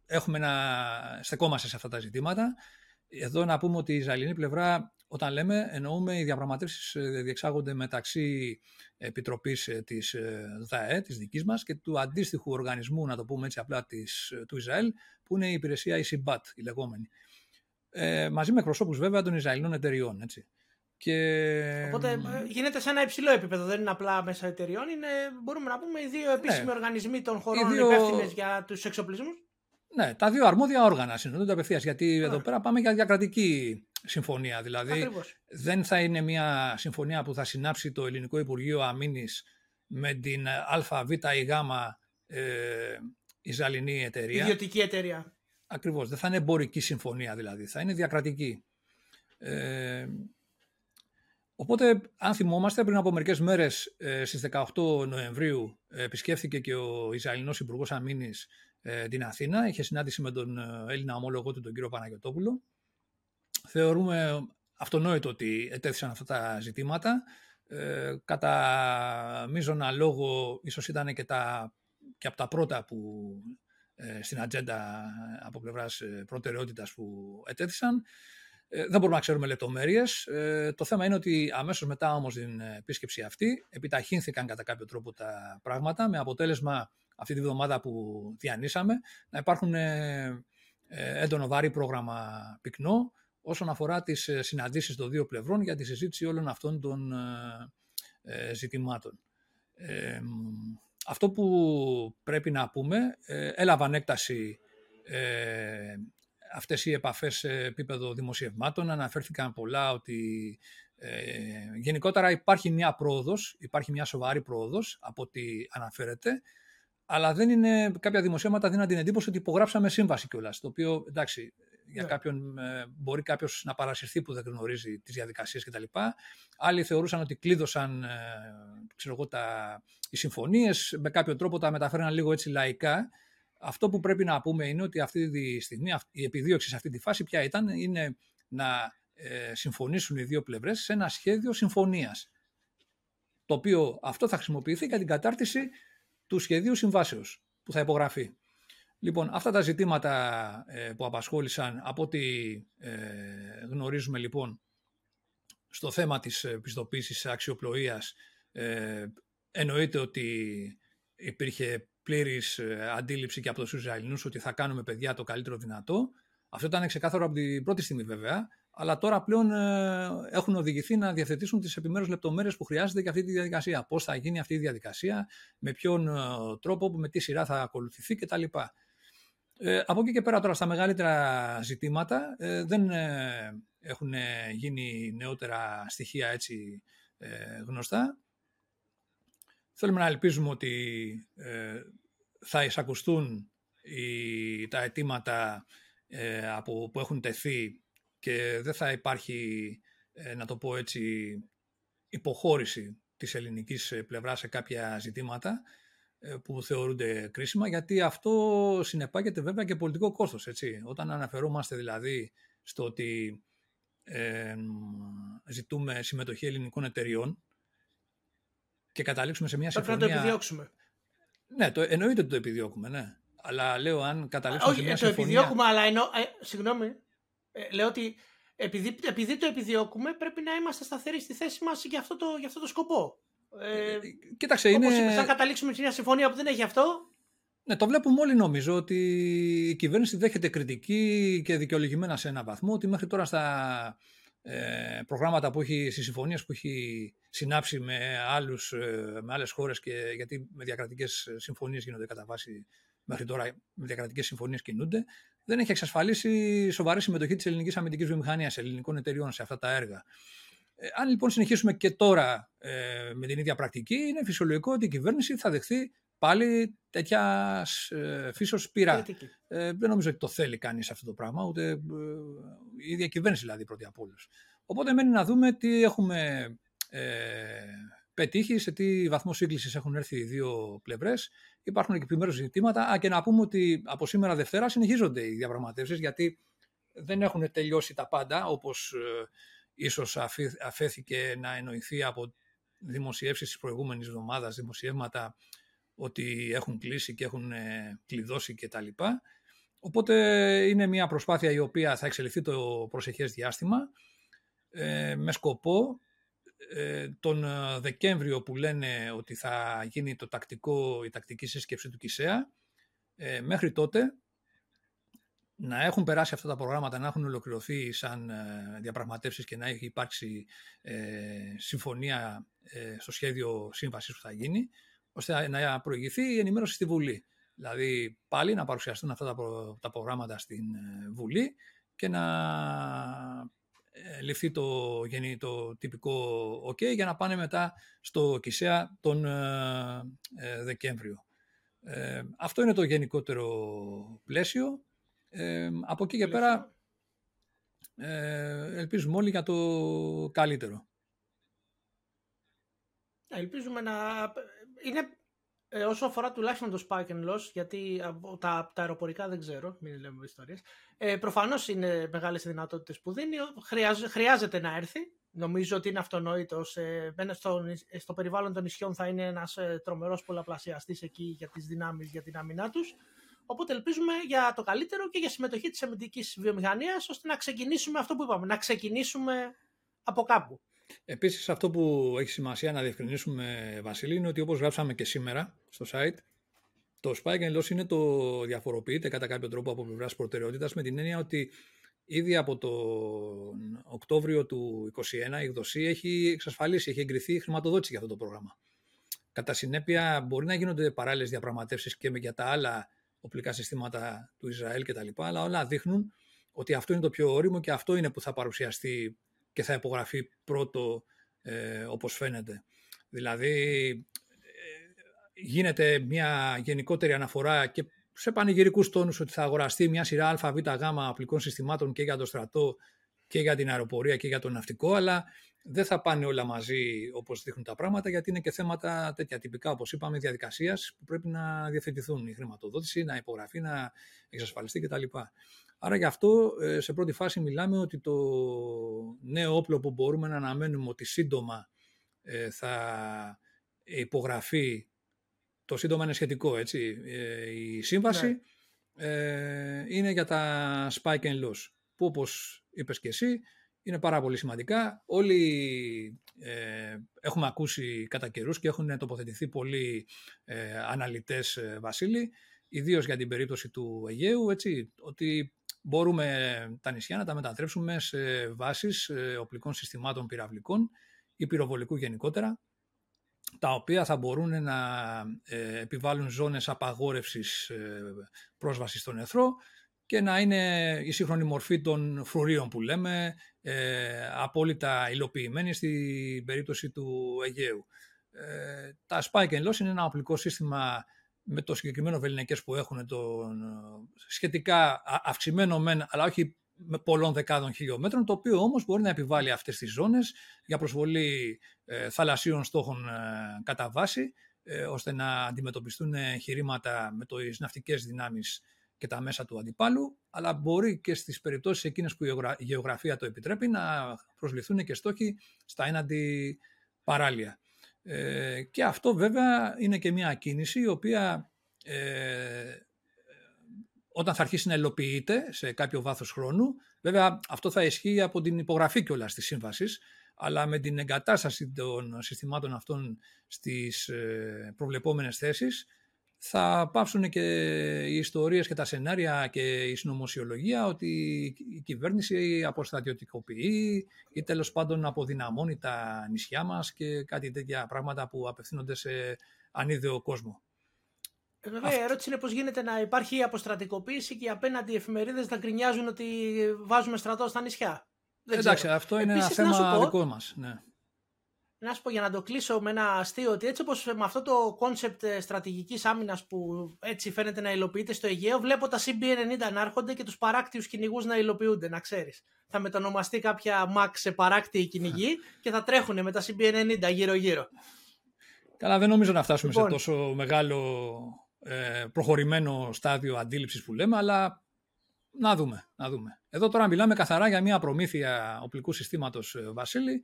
έχουμε να στεκόμαστε σε αυτά τα ζητήματα. Εδώ να πούμε ότι η Ισραηλινή πλευρά, όταν λέμε, εννοούμε οι διαπραγματεύσεις ε, διεξάγονται μεταξύ Επιτροπής ε, της ε, ΔΑΕ, της δικής μας, και του αντίστοιχου οργανισμού, να το πούμε έτσι απλά, της, του Ισραήλ, που είναι η υπηρεσία η ΣΥΜΠΑΤ, η λεγόμενη. Ε, μαζί με εκπροσώπους βέβαια των Ισραηλινών εταιριών. Έτσι. Και... Οπότε γίνεται σε ένα υψηλό επίπεδο, δεν είναι απλά μέσα εταιριών, είναι, μπορούμε να πούμε οι δύο επίσημοι ναι. οργανισμοί των χωρών δύο... υπεύθυνες για τους εξοπλισμούς. Ναι, τα δύο αρμόδια όργανα συνοδεύονται απευθείας. Γιατί εδώ πέρα πάμε για διακρατική συμφωνία. Δηλαδή, δεν θα είναι μια συμφωνία που θα συνάψει το Ελληνικό Υπουργείο Αμήνης με την ΑΒ ή Γ ε, Ισραηλινή εταιρεία. Ιδιωτική εταιρεία. Ακριβώς. Δεν θα είναι εμπορική συμφωνία δηλαδή. Θα είναι διακρατική. Ε, οπότε, αν θυμόμαστε, πριν από μερικές μέρες, ε, στις 18 Νοεμβρίου, επισκέφθηκε και ο Ισραηλινός Υπουργός Αμήνης ε, την Αθήνα. Είχε συνάντηση με τον ε, Έλληνα ομόλογο του, τον κύριο Παναγιωτόπουλο. Θεωρούμε αυτονόητο ότι ετέθησαν αυτά τα ζητήματα. Ε, κατά μείζωνα λόγο, ίσως ήταν και, τα, και από τα πρώτα που ε, στην ατζέντα από πλευράς προτεραιότητας που ετέθησαν. Δεν μπορούμε να ξέρουμε λεπτομέρειες. το θέμα είναι ότι αμέσως μετά όμως την επίσκεψη αυτή επιταχύνθηκαν κατά κάποιο τρόπο τα πράγματα με αποτέλεσμα αυτή τη βδομάδα που διανύσαμε, να υπάρχουν ε, ε, έντονο βάρη πρόγραμμα πυκνό όσον αφορά τις ε, συναντήσεις των δύο πλευρών για τη συζήτηση όλων αυτών των ζητημάτων. αυτό που πρέπει να πούμε, έλαβαν έκταση αυτές οι επαφές σε επίπεδο δημοσιευμάτων. Αναφέρθηκαν πολλά ότι γενικότερα υπάρχει μια πρόοδος, υπάρχει μια σοβαρή πρόοδος από ό,τι αναφέρεται αλλά δεν είναι, κάποια δημοσίευματα δίνουν την εντύπωση ότι υπογράψαμε σύμβαση κιόλας. Το οποίο εντάξει, για ναι. κάποιον ε, μπορεί κάποιος να παρασυρθεί που δεν γνωρίζει τις διαδικασίες κτλ. Άλλοι θεωρούσαν ότι κλείδωσαν ε, ξέρω εγώ, τα, οι συμφωνίες, με κάποιο τρόπο τα μεταφέραν λίγο έτσι λαϊκά. Αυτό που πρέπει να πούμε είναι ότι αυτή τη στιγμή η επιδίωξη σε αυτή τη φάση πια ήταν είναι να ε, συμφωνήσουν οι δύο πλευρές σε ένα σχέδιο συμφωνίας. Το οποίο αυτό θα χρησιμοποιηθεί για την κατάρτιση του σχεδίου συμβάσεως που θα υπογραφεί. Λοιπόν, αυτά τα ζητήματα ε, που απασχόλησαν από ό,τι ε, γνωρίζουμε λοιπόν στο θέμα της ε, πιστοποίησης αξιοπλοείας εννοείται ότι υπήρχε πλήρης αντίληψη και από τους Ισραηλινούς ότι θα κάνουμε παιδιά το καλύτερο δυνατό. Αυτό ήταν ξεκάθαρο από την πρώτη στιγμή βέβαια αλλά τώρα πλέον ε, έχουν οδηγηθεί να διαθετήσουν τις επιμέρους λεπτομέρειες που χρειάζεται για αυτή τη διαδικασία. Πώς θα γίνει αυτή η διαδικασία, με ποιον ε, τρόπο, με τι σειρά θα ακολουθηθεί κτλ. Ε, από εκεί και πέρα τώρα στα μεγαλύτερα ζητήματα ε, δεν έχουν γίνει νεότερα στοιχεία έτσι γνωστά. Θέλουμε να ελπίζουμε ότι θα εισακουστούν οι, τα αιτήματα από, που έχουν τεθεί και δεν θα υπάρχει, ε, να το πω έτσι, υποχώρηση της ελληνικής ε, πλευράς σε κάποια ζητήματα ε, που θεωρούνται κρίσιμα, γιατί αυτό συνεπάγεται βέβαια και πολιτικό κόστος. Έτσι. Όταν αναφερόμαστε δηλαδή στο ότι ε, ζητούμε συμμετοχή ελληνικών εταιριών και καταλήξουμε σε μια συμφωνία... Πρέπει να το επιδιώξουμε. Ναι, το, εννοείται ότι το επιδιώκουμε, ναι. Αλλά λέω αν καταλήξουμε σε μια συμφωνία... Όχι, το επιδιώκουμε, αλλά εννοώ... Ε, συγγνώμη, ε, λέω ότι επειδή, επειδή το επιδιώκουμε πρέπει να είμαστε σταθεροί στη θέση μας για αυτό το, για αυτό το σκοπό. Ε, ε κοίταξε, είναι... Όπως θα καταλήξουμε σε μια συμφωνία που δεν έχει αυτό. Ναι, το βλέπουμε όλοι νομίζω ότι η κυβέρνηση δέχεται κριτική και δικαιολογημένα σε ένα βαθμό ότι μέχρι τώρα στα ε, προγράμματα που έχει, στις συμφωνίες που έχει συνάψει με, άλλους, ε, με άλλες χώρες και γιατί με διακρατικές συμφωνίες γίνονται κατά βάση μέχρι τώρα με διακρατικές συμφωνίες κινούνται δεν έχει εξασφαλίσει σοβαρή συμμετοχή της ελληνικής αμυντικής βιομηχανίας, ελληνικών εταιριών σε αυτά τα έργα. Ε, αν λοιπόν συνεχίσουμε και τώρα ε, με την ίδια πρακτική, είναι φυσιολογικό ότι η κυβέρνηση θα δεχθεί πάλι τέτοια ε, φύσεω πειρά. Ε, δεν νομίζω ότι το θέλει κανείς αυτό το πράγμα, ούτε ε, η ίδια κυβέρνηση δηλαδή πρώτη από όλους. Οπότε μένει να δούμε τι έχουμε ε, πετύχει, σε τι βαθμό σύγκλησης έχουν έρθει οι δύο πλευρές. Υπάρχουν και επιμέρους ζητήματα. Α, και να πούμε ότι από σήμερα Δευτέρα συνεχίζονται οι διαπραγματεύσεις, γιατί δεν έχουν τελειώσει τα πάντα, όπως ε, ίσως αφέθηκε να εννοηθεί από δημοσιεύσεις της προηγούμενης εβδομάδας, δημοσιεύματα ότι έχουν κλείσει και έχουν ε, κλειδώσει κτλ. Οπότε είναι μια προσπάθεια η οποία θα εξελιχθεί το προσεχές διάστημα ε, με σκοπό ε, τον ε, Δεκέμβριο που λένε ότι θα γίνει το τακτικό, η τακτική σύσκεψη του ΚΙΣΕΑ ε, μέχρι τότε να έχουν περάσει αυτά τα προγράμματα, να έχουν ολοκληρωθεί σαν ε, διαπραγματεύσεις και να έχει υπάρξει συμφωνία στο σχέδιο σύμβασης που θα γίνει, ώστε να προηγηθεί η ενημέρωση στη Βουλή. Δηλαδή πάλι να παρουσιαστούν αυτά τα, προγράμματα στην Βουλή και να ε, ληφθεί το, το τυπικό OK για να πάνε μετά στο ΚΙΣΕΑ τον ε, ε, Δεκέμβριο. αυτό είναι το γενικότερο πλαίσιο. από εκεί και πέρα ελπίζουμε όλοι για το καλύτερο. Ελπίζουμε να... Είναι ε, όσο αφορά τουλάχιστον το Spike and Loss, γιατί τα, τα αεροπορικά δεν ξέρω, μην λέμε ιστορίες. Ε, Προφανώς είναι μεγάλες οι δυνατότητες που δίνει. χρειάζεται να έρθει. Νομίζω ότι είναι αυτονόητο. Ε, στο, στο περιβάλλον των νησιών θα είναι ένας ε, τρομερός πολλαπλασιαστής εκεί για τις δυνάμεις, για την άμυνά τους. Οπότε ελπίζουμε για το καλύτερο και για συμμετοχή της αμυντικής βιομηχανίας, ώστε να ξεκινήσουμε αυτό που είπαμε, να ξεκινήσουμε από κάπου. Επίσης, αυτό που έχει σημασία να διευκρινίσουμε, Βασίλη, είναι ότι όπως γράψαμε και σήμερα στο site, το Spike and Loss είναι το διαφοροποιείται κατά κάποιο τρόπο από πλευράς προτεραιότητας με την έννοια ότι ήδη από τον Οκτώβριο του 2021 η εκδοσία έχει εξασφαλίσει, έχει εγκριθεί χρηματοδότηση για αυτό το πρόγραμμα. Κατά συνέπεια, μπορεί να γίνονται παράλληλες διαπραγματεύσεις και για τα άλλα οπλικά συστήματα του Ισραήλ κτλ. Αλλά όλα δείχνουν ότι αυτό είναι το πιο όριμο και αυτό είναι που θα παρουσιαστεί και θα υπογραφεί πρώτο ε, όπως φαίνεται. Δηλαδή ε, γίνεται μια γενικότερη αναφορά και σε πανηγυρικούς τόνους ότι θα αγοραστεί μια σειρά ΑΒΓ απλικών συστημάτων και για το στρατό και για την αεροπορία και για το ναυτικό, αλλά δεν θα πάνε όλα μαζί όπως δείχνουν τα πράγματα, γιατί είναι και θέματα τέτοια τυπικά, όπως είπαμε, διαδικασίας που πρέπει να διευθετηθούν. Η χρηματοδότηση, να υπογραφεί, να εξασφαλιστεί κτλ. Άρα γι' αυτό ε, σε πρώτη φάση μιλάμε ότι το νέο όπλο που μπορούμε να αναμένουμε ότι σύντομα ε, θα υπογραφεί, το σύντομα είναι σχετικό έτσι, ε, η σύμβαση, ναι. είναι για τα spike and loss, που όπως είπες και εσύ, είναι πάρα πολύ σημαντικά. Όλοι έχουμε ακούσει κατά καιρούς και έχουν τοποθετηθεί πολλοί αναλυτές, Βασίλη, ιδίως για την περίπτωση του Αιγαίου, έτσι, ότι μπορούμε τα νησιά να τα μετατρέψουμε σε βάσεις ε, οπλικών συστημάτων πυραυλικών ή πυροβολικού γενικότερα, τα οποία θα μπορούν να ε, επιβάλλουν ζώνες απαγόρευσης ε, πρόσβασης στον εθρό και να είναι η σύγχρονη μορφή των φρουρίων που λέμε, απόλυτα υλοποιημένη στην περίπτωση του Αιγαίου. τα Spike and Loss είναι ένα οπλικό σύστημα με το συγκεκριμένο βεληνικές που έχουν τον σχετικά αυξημένο μεν, αλλά όχι με πολλών δεκάδων χιλιόμετρων, το οποίο όμως μπορεί να επιβάλλει αυτές τις ζώνες για προσβολή ε, θαλασσίων στόχων ε, κατά βάση, ε, ώστε να αντιμετωπιστούν εγχειρήματα με τις ναυτικές δυνάμεις και τα μέσα του αντιπάλου, αλλά μπορεί και στις περιπτώσεις εκείνες που η γεωγραφία το επιτρέπει να προσληφθούν και στόχοι στα έναντι παράλια. Ε, και αυτό βέβαια είναι και μια κίνηση η οποία ε, όταν θα αρχίσει να υλοποιείται σε κάποιο βάθος χρόνου, βέβαια αυτό θα ισχύει από την υπογραφή κιόλας της σύμβασης, αλλά με την εγκατάσταση των συστημάτων αυτών στις ε, προβλεπόμενες θέσεις θα πάψουν και οι ιστορίες και τα σενάρια και η συνωμοσιολογία ότι η κυβέρνηση αποστρατιωτικοποιεί ή τέλος πάντων αποδυναμώνει τα νησιά μας και κάτι τέτοια πράγματα που απευθύνονται σε ανίδεο κόσμο. Ε, βέβαια, η ερώτηση είναι πώς γίνεται να υπάρχει αποστρατικοποίηση και οι απέναντι εφημερίδες να γκρινιάζουν ότι βάζουμε στρατό στα νησιά. Δεν Εντάξει, αυτό είναι ένα θέμα δικό μας. Ναι να σου πω για να το κλείσω με ένα αστείο ότι έτσι όπως με αυτό το concept στρατηγικής άμυνας που έτσι φαίνεται να υλοποιείται στο Αιγαίο βλέπω τα CB90 να έρχονται και τους παράκτιους κυνηγούς να υλοποιούνται, να ξέρεις. Θα μετονομαστεί κάποια MAC σε παράκτιοι κυνηγοί και θα τρέχουν με τα CB90 γύρω γύρω. Καλά, δεν νομίζω να φτάσουμε λοιπόν. σε τόσο μεγάλο ε, προχωρημένο στάδιο αντίληψης που λέμε, αλλά να δούμε, να δούμε. Εδώ τώρα μιλάμε καθαρά για μια προμήθεια οπλικού συστήματος ε, Βασίλη,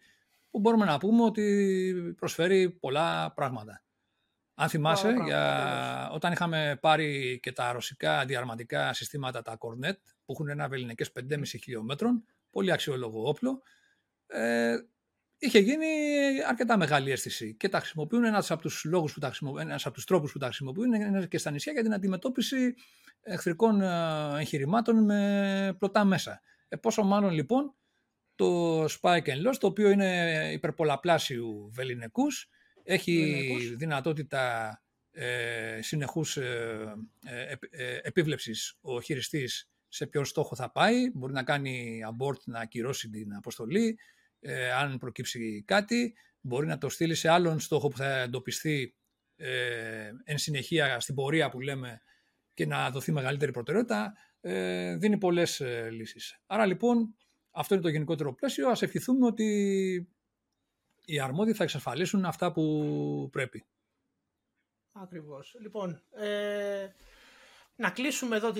που μπορούμε να πούμε ότι προσφέρει πολλά πράγματα. Αν θυμάσαι, για... όταν είχαμε πάρει και τα ρωσικά αντιαρματικά συστήματα, τα Cornet, που έχουν ένα βεληνικές 5,5 χιλιόμετρων, πολύ αξιόλογο όπλο, ε, είχε γίνει αρκετά μεγάλη αίσθηση και τα χρησιμοποιούν. Ένας από τους λόγους που τα χρησιμοποιούν, ένας από τους τρόπους που τα χρησιμοποιούν είναι και στα νησιά για την αντιμετώπιση εχθρικών ε, εγχειρημάτων με πλωτά μέσα. Ε, πόσο μάλλον λοιπόν το Spike and Loss, το οποίο είναι υπερπολαπλάσιου βεληνικούς, έχει δυνατότητα ε, συνεχούς ε, ε, ε, επίβλεψης ο χειριστής σε ποιο στόχο θα πάει, μπορεί να κάνει abort να ακυρώσει την αποστολή, ε, αν προκύψει κάτι, μπορεί να το στείλει σε άλλον στόχο που θα εντοπιστεί ε, εν συνεχεία στην πορεία που λέμε και να δοθεί μεγαλύτερη προτεραιότητα, ε, δίνει πολλές ε, λύσεις. Άρα λοιπόν αυτό είναι το γενικότερο πλαίσιο. Ας ευχηθούμε ότι οι αρμόδιοι θα εξασφαλίσουν αυτά που πρέπει. Ακριβώς. Λοιπόν, ε, να κλείσουμε εδώ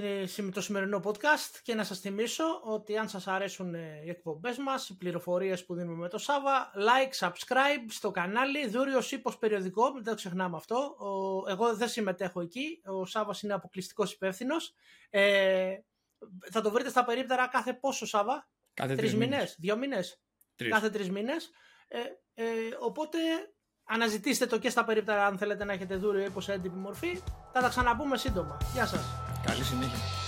το σημερινό podcast και να σας θυμίσω ότι αν σας αρέσουν ε, οι εκπομπές μας, οι πληροφορίες που δίνουμε με το Σάβα, like, subscribe στο κανάλι, δούριο ύπος περιοδικό, δεν το ξεχνάμε αυτό. εγώ δεν συμμετέχω εκεί, ο Σάβας είναι αποκλειστικός υπεύθυνος. Ε, θα το βρείτε στα περίπτερα κάθε πόσο Σάβα, κάθε τρεις μήνες, δύο μήνες, κάθε τρεις μήνες. Ε, ε, οπότε Αναζητήστε το και στα περίπτωση αν θέλετε να έχετε δούριο ή πως έντυπη μορφή. Θα τα ξαναπούμε σύντομα. Γεια σας. Καλή συνέχεια.